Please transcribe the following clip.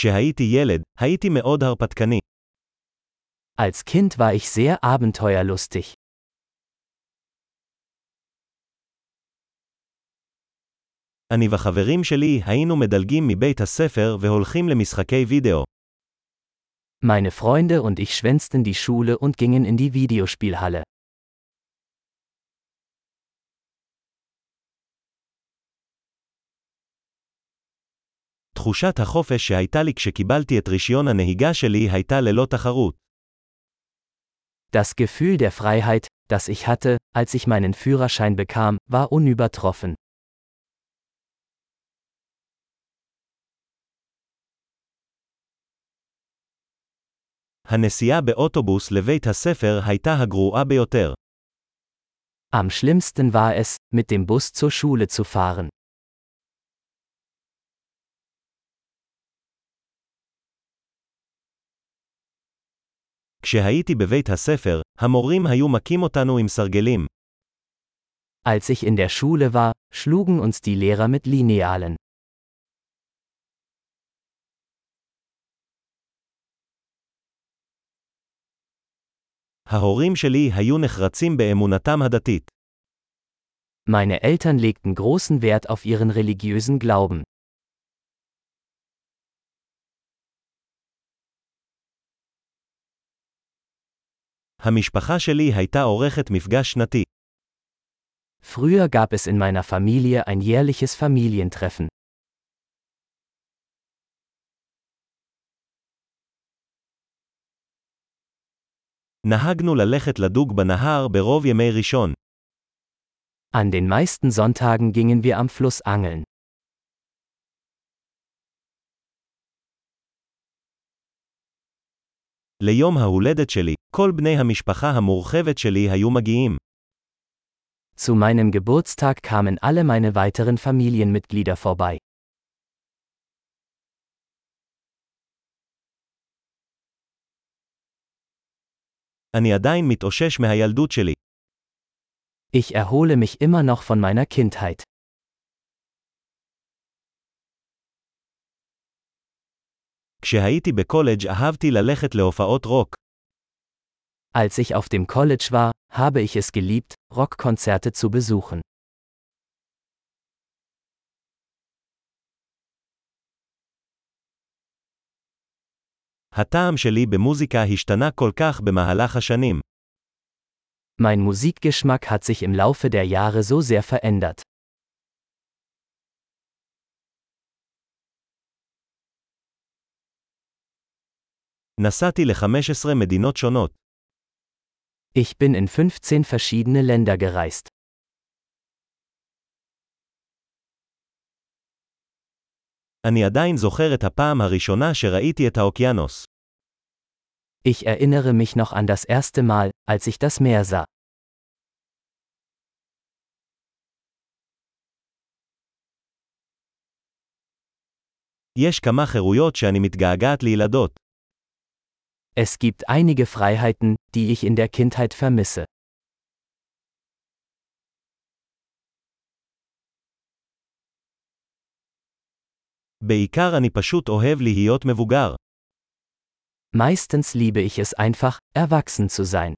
כשהייתי ילד, הייתי מאוד הרפתקני. Als Kind war ich sehr abenteuerlustig. אני וחברים שלי היינו מדלגים מבית הספר והולכים למשחקי וידאו. Meine Freunde und ich schwänzten die Schule und gingen in die Videospielhalle. תחושת החופש שהייתה לי כשקיבלתי את רישיון הנהיגה שלי הייתה ללא תחרות. Das Gefühl der Freiheit, das ich hatte, als ich meinen Führerschein bekam, war unübertroffen. הנסיעה באוטובוס לבית הספר הייתה הגרועה ביותר. Am schlimmsten war es, mit dem Bus zur Schule zu fahren. כשהייתי בבית הספר, המורים היו מכים אותנו עם סרגלים. Als ich in der Schule war, schlugen uns die Lehrer mit Linealen. ההורים שלי היו נחרצים באמונתם הדתית. Meine Eltern legten großen Wert auf ihren religiösen Glauben. המשפחה שלי הייתה עורכת מפגש שנתי. Früher gab es in meiner Familie ein jährliches Familientreffen. נהגנו ללכת לדוג בנהר ברוב ימי ראשון. An den meisten Sonntagen gingen wir am Fluss angeln. ליום ההולדת שלי, כל בני המשפחה המורחבת שלי היו מגיעים. Zu meinem Geburtstag kamen alle meine weiteren Familienmitglieder vorbei. אני עדיין מתאושש מהילדות שלי. Ich erhole mich immer noch von meiner Kindheit. כשהייתי בקולג' אהבתי ללכת להופעות רוק. Als ich auf dem College war, habe ich es geliebt, Rockkonzerte zu besuchen. הטעם שלי במוזיקה השתנה כל כך במהלך השנים. Mein Musikgeschmack hat sich im Laufe der Jahre so sehr verändert. נסעתי ל-15 מדינות שונות. Ich bin in 15 verschiedene Länder gereist. אני עדיין זוכר את הפעם הראשונה שראיתי את האוקיינוס. Ich erinnere mich noch an das erste Mal, als ich das Meer sah. יש כמה חירויות שאני מתגעגעת לילדות. Es gibt einige Freiheiten, die ich in der Kindheit vermisse. בעיקר אני פשוט אוהב להיות מבוגר. Meistens liebe ich es einfach, erwachsen zu sein.